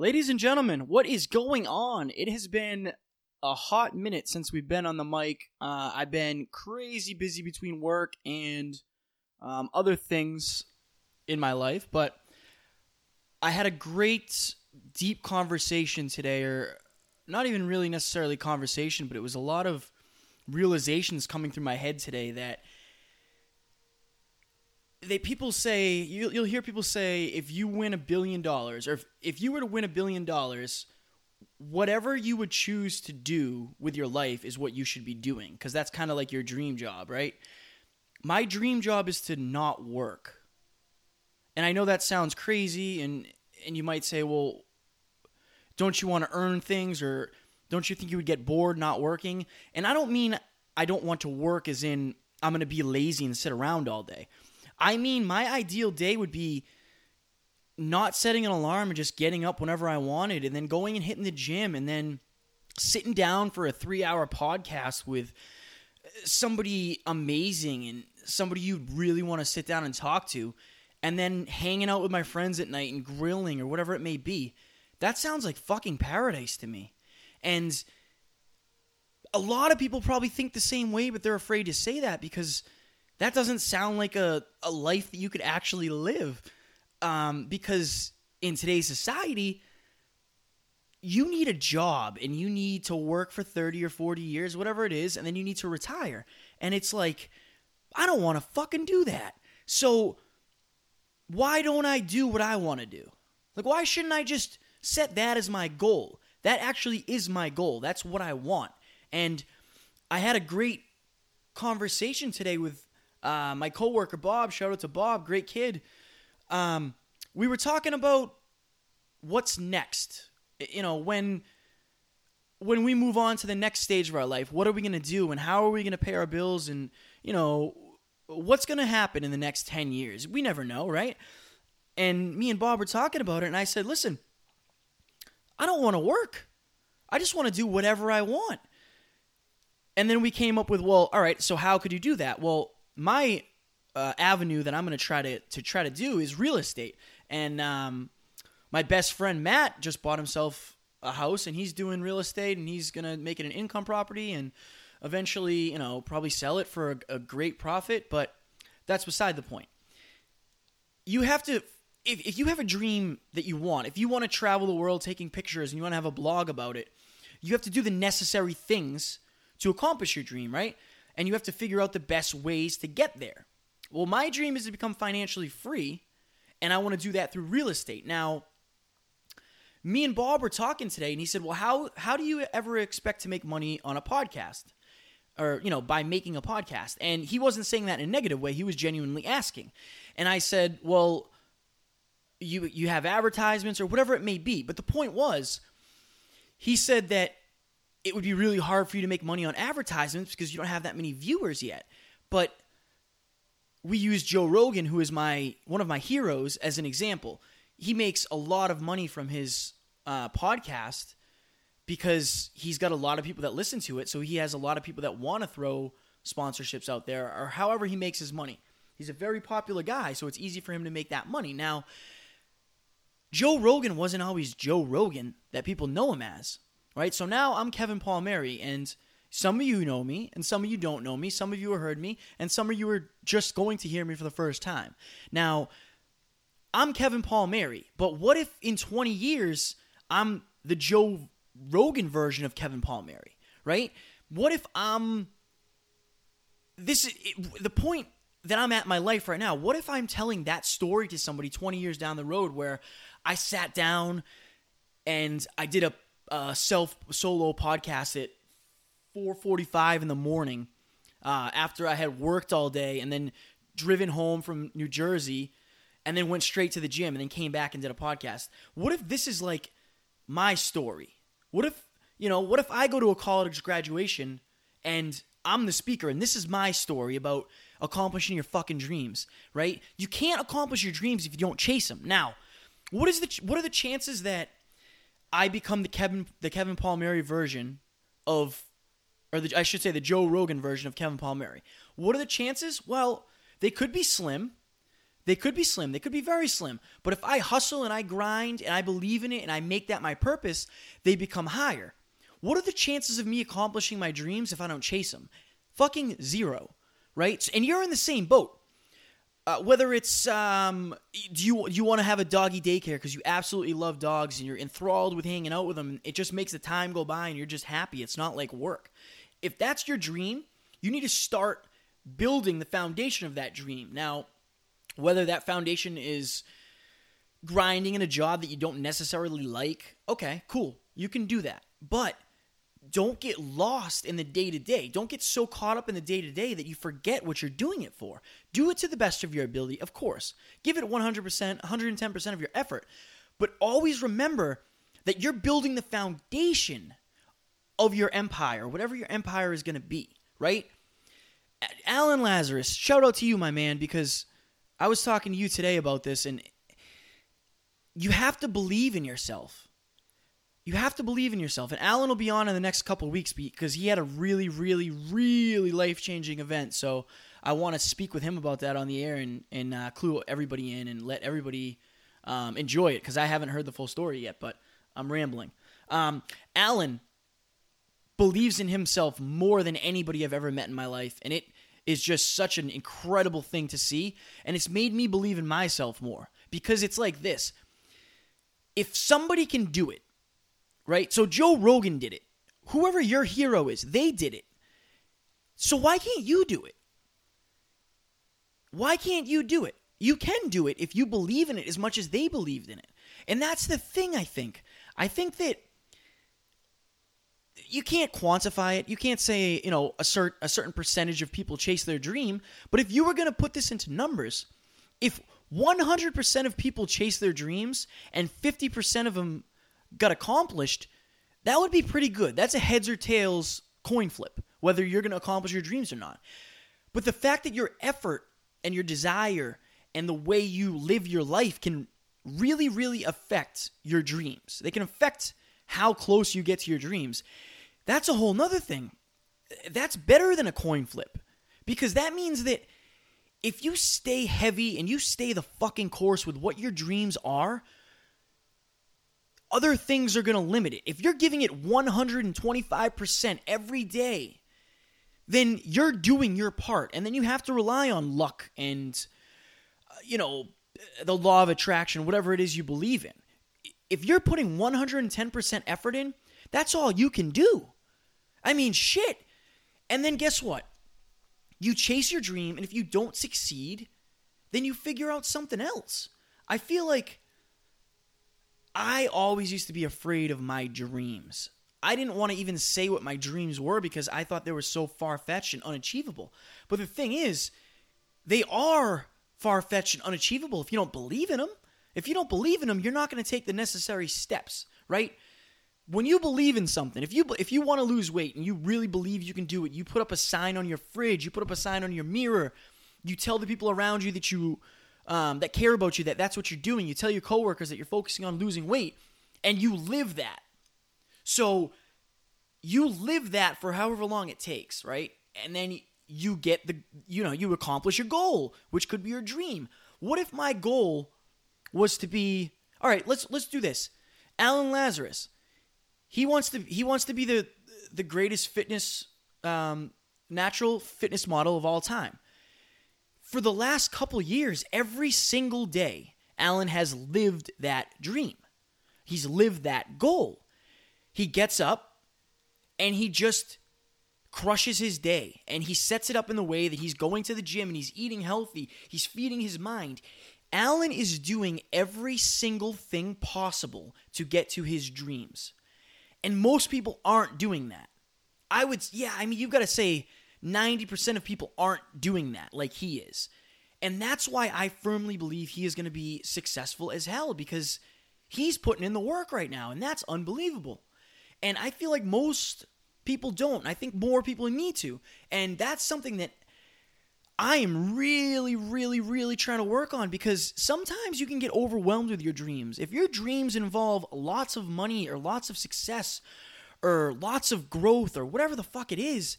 Ladies and gentlemen, what is going on? It has been a hot minute since we've been on the mic. Uh, I've been crazy busy between work and um, other things in my life, but I had a great, deep conversation today, or not even really necessarily conversation, but it was a lot of realizations coming through my head today that they people say you, you'll hear people say if you win a billion dollars or if, if you were to win a billion dollars whatever you would choose to do with your life is what you should be doing because that's kind of like your dream job right? My dream job is to not work. And i know that sounds crazy and and you might say well don't you want to earn things or don't you think you would get bored not working? And i don't mean i don't want to work as in i'm going to be lazy and sit around all day I mean, my ideal day would be not setting an alarm and just getting up whenever I wanted and then going and hitting the gym and then sitting down for a three hour podcast with somebody amazing and somebody you'd really want to sit down and talk to and then hanging out with my friends at night and grilling or whatever it may be. That sounds like fucking paradise to me. And a lot of people probably think the same way, but they're afraid to say that because that doesn't sound like a, a life that you could actually live. Um, because in today's society, you need a job and you need to work for 30 or 40 years, whatever it is, and then you need to retire. And it's like, I don't want to fucking do that. So why don't I do what I want to do? Like, why shouldn't I just set that as my goal? That actually is my goal. That's what I want. And I had a great conversation today with uh, my coworker Bob, shout out to Bob, great kid. Um, we were talking about what's next. You know, when when we move on to the next stage of our life, what are we going to do and how are we going to pay our bills and, you know, what's going to happen in the next 10 years? We never know, right? And me and Bob were talking about it and I said, "Listen, I don't want to work. I just want to do whatever I want." And then we came up with, well, all right, so how could you do that? Well, my uh, avenue that I'm going to try to to try to do is real estate. And um, my best friend Matt just bought himself a house, and he's doing real estate, and he's going to make it an income property, and eventually, you know, probably sell it for a, a great profit. But that's beside the point. You have to. If, if you have a dream that you want, if you want to travel the world taking pictures and you want to have a blog about it, you have to do the necessary things to accomplish your dream, right? And you have to figure out the best ways to get there. Well, my dream is to become financially free, and I want to do that through real estate. Now, me and Bob were talking today, and he said, "Well, how how do you ever expect to make money on a podcast?" Or, you know, by making a podcast. And he wasn't saying that in a negative way. He was genuinely asking. And I said, Well, you you have advertisements or whatever it may be. But the point was, he said that it would be really hard for you to make money on advertisements because you don't have that many viewers yet. But we use Joe Rogan, who is my one of my heroes, as an example. He makes a lot of money from his uh, podcast because he's got a lot of people that listen to it. So he has a lot of people that want to throw sponsorships out there, or however he makes his money. He's a very popular guy, so it's easy for him to make that money. Now, Joe Rogan wasn't always Joe Rogan that people know him as right? So now I'm Kevin Palmieri, and some of you know me, and some of you don't know me. Some of you have heard me, and some of you are just going to hear me for the first time. Now, I'm Kevin Palmieri, but what if in 20 years I'm the Joe Rogan version of Kevin Palmieri, right? What if I'm this the point that I'm at my life right now. What if I'm telling that story to somebody 20 years down the road where I sat down and I did a uh, self solo podcast at 4:45 in the morning uh, after I had worked all day and then driven home from New Jersey and then went straight to the gym and then came back and did a podcast. What if this is like my story? What if, you know, what if I go to a college graduation and I'm the speaker and this is my story about accomplishing your fucking dreams, right? You can't accomplish your dreams if you don't chase them. Now, what is the what are the chances that I become the Kevin the Kevin Palmieri version of or the, I should say the Joe Rogan version of Kevin Palmieri. What are the chances? Well, they could be slim. They could be slim. They could be very slim. But if I hustle and I grind and I believe in it and I make that my purpose, they become higher. What are the chances of me accomplishing my dreams if I don't chase them? Fucking zero, right? And you're in the same boat. Uh, whether it's um, do you you want to have a doggy daycare because you absolutely love dogs and you're enthralled with hanging out with them, it just makes the time go by and you're just happy. It's not like work. If that's your dream, you need to start building the foundation of that dream. Now, whether that foundation is grinding in a job that you don't necessarily like, okay, cool. You can do that. But don't get lost in the day to day. Don't get so caught up in the day to day that you forget what you're doing it for. Do it to the best of your ability, of course. Give it 100%, 110% of your effort. But always remember that you're building the foundation of your empire, whatever your empire is going to be, right? Alan Lazarus, shout out to you, my man, because I was talking to you today about this, and you have to believe in yourself. You have to believe in yourself. And Alan will be on in the next couple weeks because he had a really, really, really life changing event. So I want to speak with him about that on the air and, and uh, clue everybody in and let everybody um, enjoy it because I haven't heard the full story yet, but I'm rambling. Um, Alan believes in himself more than anybody I've ever met in my life. And it is just such an incredible thing to see. And it's made me believe in myself more because it's like this if somebody can do it, right? So Joe Rogan did it. Whoever your hero is, they did it. So why can't you do it? Why can't you do it? You can do it if you believe in it as much as they believed in it. And that's the thing, I think. I think that you can't quantify it. You can't say, you know, a, cert, a certain percentage of people chase their dream. But if you were going to put this into numbers, if 100% of people chase their dreams and 50% of them got accomplished, that would be pretty good. That's a heads or tails coin flip, whether you're going to accomplish your dreams or not. But the fact that your effort and your desire and the way you live your life can really, really affect your dreams, they can affect how close you get to your dreams. That's a whole nother thing. That's better than a coin flip because that means that if you stay heavy and you stay the fucking course with what your dreams are, other things are going to limit it. If you're giving it 125% every day, then you're doing your part. And then you have to rely on luck and, uh, you know, the law of attraction, whatever it is you believe in. If you're putting 110% effort in, that's all you can do. I mean, shit. And then guess what? You chase your dream, and if you don't succeed, then you figure out something else. I feel like I always used to be afraid of my dreams. I didn't want to even say what my dreams were because I thought they were so far fetched and unachievable. But the thing is, they are far fetched and unachievable if you don't believe in them. If you don't believe in them, you're not going to take the necessary steps, right? when you believe in something, if you if you want to lose weight and you really believe you can do it, you put up a sign on your fridge, you put up a sign on your mirror, you tell the people around you that you um, that care about you that that's what you're doing. You tell your coworkers that you're focusing on losing weight, and you live that. So you live that for however long it takes, right? And then you get the you know you accomplish your goal, which could be your dream. What if my goal was to be all right? Let's let's do this. Alan Lazarus, he wants to he wants to be the the greatest fitness um, natural fitness model of all time. For the last couple years, every single day, Alan has lived that dream. He's lived that goal. He gets up and he just crushes his day and he sets it up in the way that he's going to the gym and he's eating healthy, he's feeding his mind. Alan is doing every single thing possible to get to his dreams. And most people aren't doing that. I would, yeah, I mean, you've got to say 90% of people aren't doing that like he is. And that's why I firmly believe he is going to be successful as hell because he's putting in the work right now, and that's unbelievable. And I feel like most people don't. I think more people need to. And that's something that I am really, really, really trying to work on because sometimes you can get overwhelmed with your dreams. If your dreams involve lots of money or lots of success or lots of growth or whatever the fuck it is,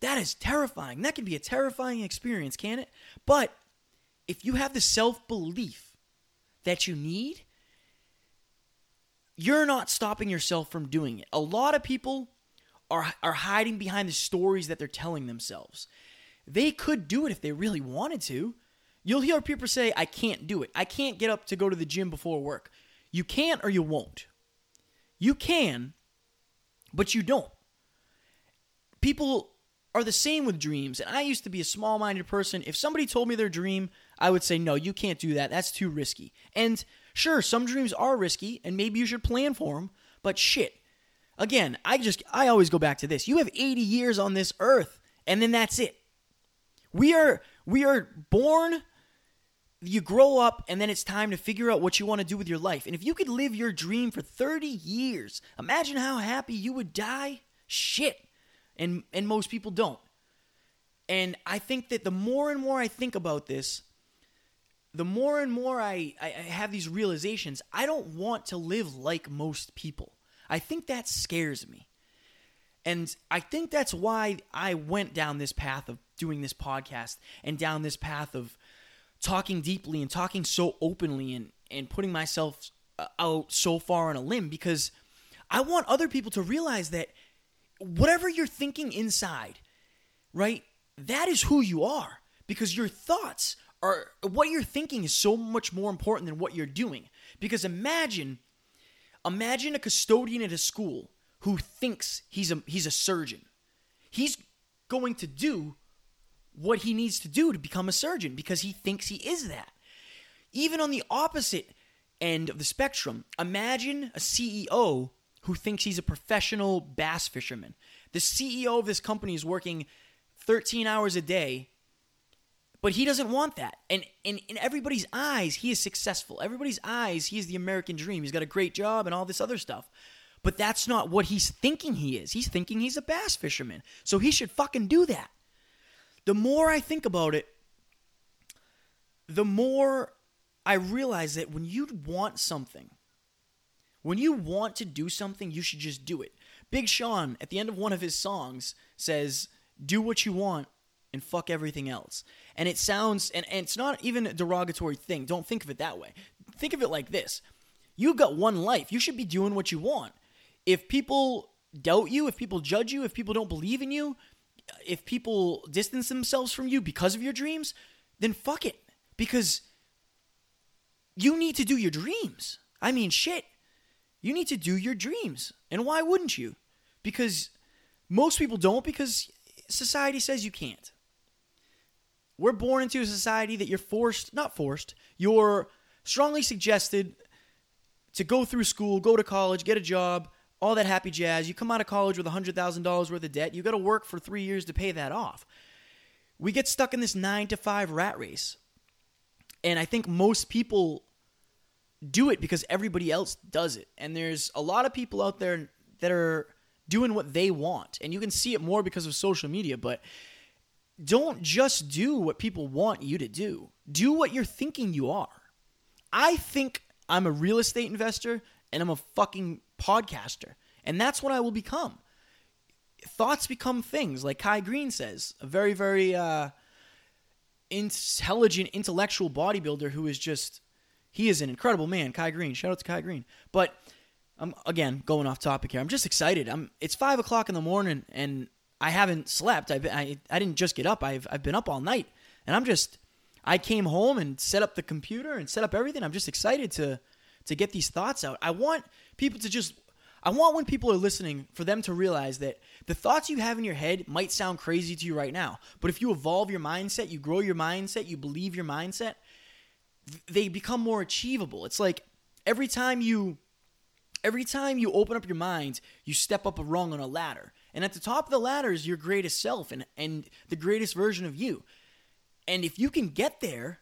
that is terrifying. That can be a terrifying experience, can it? But if you have the self belief that you need, you're not stopping yourself from doing it. A lot of people are, are hiding behind the stories that they're telling themselves. They could do it if they really wanted to. You'll hear people say, I can't do it. I can't get up to go to the gym before work. You can't or you won't. You can, but you don't. People are the same with dreams. And I used to be a small minded person. If somebody told me their dream, I would say, no, you can't do that. That's too risky. And sure, some dreams are risky and maybe you should plan for them, but shit. Again, I just, I always go back to this. You have 80 years on this earth and then that's it. We are, we are born you grow up and then it's time to figure out what you want to do with your life. And if you could live your dream for 30 years, imagine how happy you would die. Shit. And and most people don't. And I think that the more and more I think about this, the more and more I, I, have these realizations, I don't want to live like most people. I think that scares me. And I think that's why I went down this path of doing this podcast and down this path of talking deeply and talking so openly and, and putting myself uh, out so far on a limb because I want other people to realize that whatever you're thinking inside, right, that is who you are because your thoughts are what you're thinking is so much more important than what you're doing. Because imagine, imagine a custodian at a school who thinks he's a he's a surgeon. He's going to do what he needs to do to become a surgeon because he thinks he is that. Even on the opposite end of the spectrum, imagine a CEO who thinks he's a professional bass fisherman. The CEO of this company is working 13 hours a day, but he doesn't want that. And, and in everybody's eyes, he is successful. Everybody's eyes, he is the American dream. He's got a great job and all this other stuff. But that's not what he's thinking he is. He's thinking he's a bass fisherman. So he should fucking do that the more I think about it, the more I realize that when you want something, when you want to do something, you should just do it. Big Sean, at the end of one of his songs, says, Do what you want and fuck everything else. And it sounds, and, and it's not even a derogatory thing. Don't think of it that way. Think of it like this You've got one life. You should be doing what you want. If people doubt you, if people judge you, if people don't believe in you, if people distance themselves from you because of your dreams, then fuck it. Because you need to do your dreams. I mean, shit. You need to do your dreams. And why wouldn't you? Because most people don't, because society says you can't. We're born into a society that you're forced, not forced, you're strongly suggested to go through school, go to college, get a job, all that happy jazz. You come out of college with $100,000 worth of debt. You got to work for three years to pay that off. We get stuck in this nine to five rat race. And I think most people do it because everybody else does it. And there's a lot of people out there that are doing what they want. And you can see it more because of social media, but don't just do what people want you to do. Do what you're thinking you are. I think I'm a real estate investor and I'm a fucking podcaster. And that's what I will become. Thoughts become things, like Kai Greene says, a very, very uh, intelligent, intellectual bodybuilder who is just, he is an incredible man. Kai Greene. Shout out to Kai Greene. But I'm, again, going off topic here. I'm just excited. I'm, it's five o'clock in the morning and I haven't slept. I've, I, I didn't just get up. I've, I've been up all night. And I'm just, I came home and set up the computer and set up everything. I'm just excited to, to get these thoughts out. I want people to just I want when people are listening for them to realize that the thoughts you have in your head might sound crazy to you right now, but if you evolve your mindset, you grow your mindset, you believe your mindset, they become more achievable. It's like every time you every time you open up your mind, you step up a rung on a ladder. And at the top of the ladder is your greatest self and, and the greatest version of you. And if you can get there,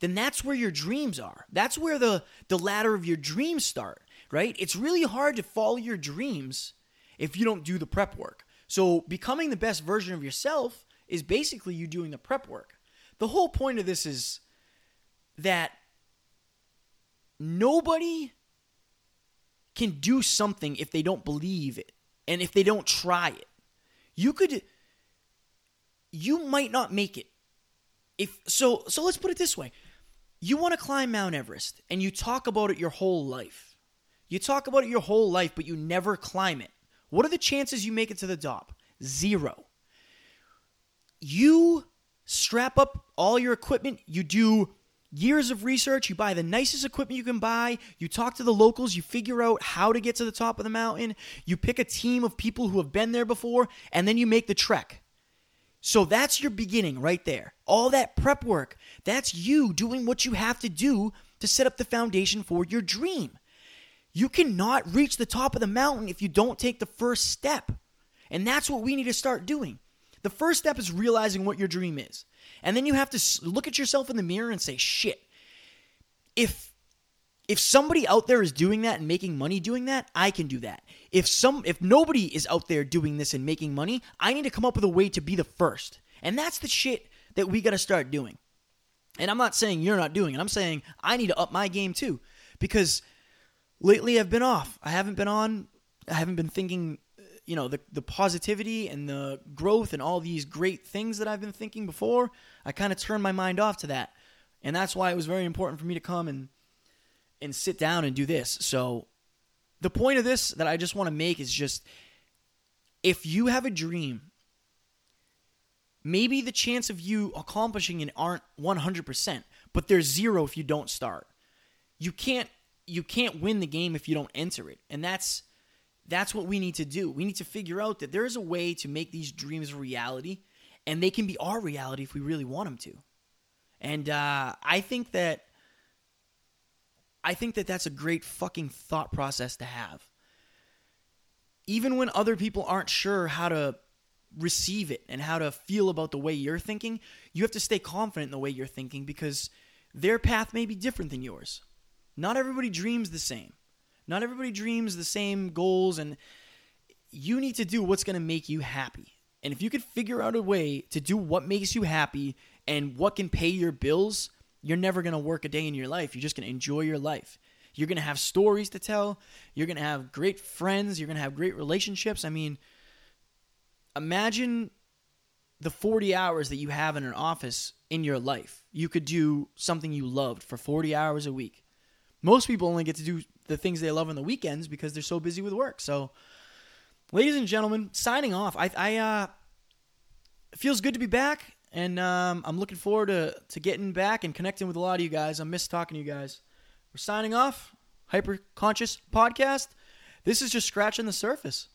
then that's where your dreams are. That's where the, the ladder of your dreams start, right? It's really hard to follow your dreams if you don't do the prep work. So, becoming the best version of yourself is basically you doing the prep work. The whole point of this is that nobody can do something if they don't believe it and if they don't try it. You could, you might not make it if so so let's put it this way. You want to climb Mount Everest and you talk about it your whole life. You talk about it your whole life but you never climb it. What are the chances you make it to the top? Zero. You strap up all your equipment, you do years of research, you buy the nicest equipment you can buy, you talk to the locals, you figure out how to get to the top of the mountain, you pick a team of people who have been there before, and then you make the trek. So that's your beginning right there. All that prep work, that's you doing what you have to do to set up the foundation for your dream. You cannot reach the top of the mountain if you don't take the first step. And that's what we need to start doing. The first step is realizing what your dream is. And then you have to look at yourself in the mirror and say, shit, if if somebody out there is doing that and making money doing that, I can do that. If some if nobody is out there doing this and making money, I need to come up with a way to be the first. And that's the shit that we got to start doing. And I'm not saying you're not doing it. I'm saying I need to up my game too because lately I've been off. I haven't been on. I haven't been thinking you know the the positivity and the growth and all these great things that I've been thinking before, I kind of turned my mind off to that. And that's why it was very important for me to come and and sit down and do this. So the point of this that I just want to make is just if you have a dream, maybe the chance of you accomplishing it aren't 100%, but there's zero if you don't start. You can't you can't win the game if you don't enter it. And that's that's what we need to do. We need to figure out that there is a way to make these dreams a reality, and they can be our reality if we really want them to. And uh, I think that I think that that's a great fucking thought process to have. Even when other people aren't sure how to receive it and how to feel about the way you're thinking, you have to stay confident in the way you're thinking because their path may be different than yours. Not everybody dreams the same. Not everybody dreams the same goals, and you need to do what's going to make you happy. And if you could figure out a way to do what makes you happy and what can pay your bills, you're never going to work a day in your life. You're just going to enjoy your life. You're going to have stories to tell. You're going to have great friends. You're going to have great relationships. I mean, imagine the 40 hours that you have in an office in your life. You could do something you loved for 40 hours a week. Most people only get to do the things they love on the weekends because they're so busy with work. So, ladies and gentlemen, signing off. I, I uh, feels good to be back, and um, I'm looking forward to to getting back and connecting with a lot of you guys. I miss talking to you guys. We're signing off. Hyper Conscious Podcast. This is just scratching the surface.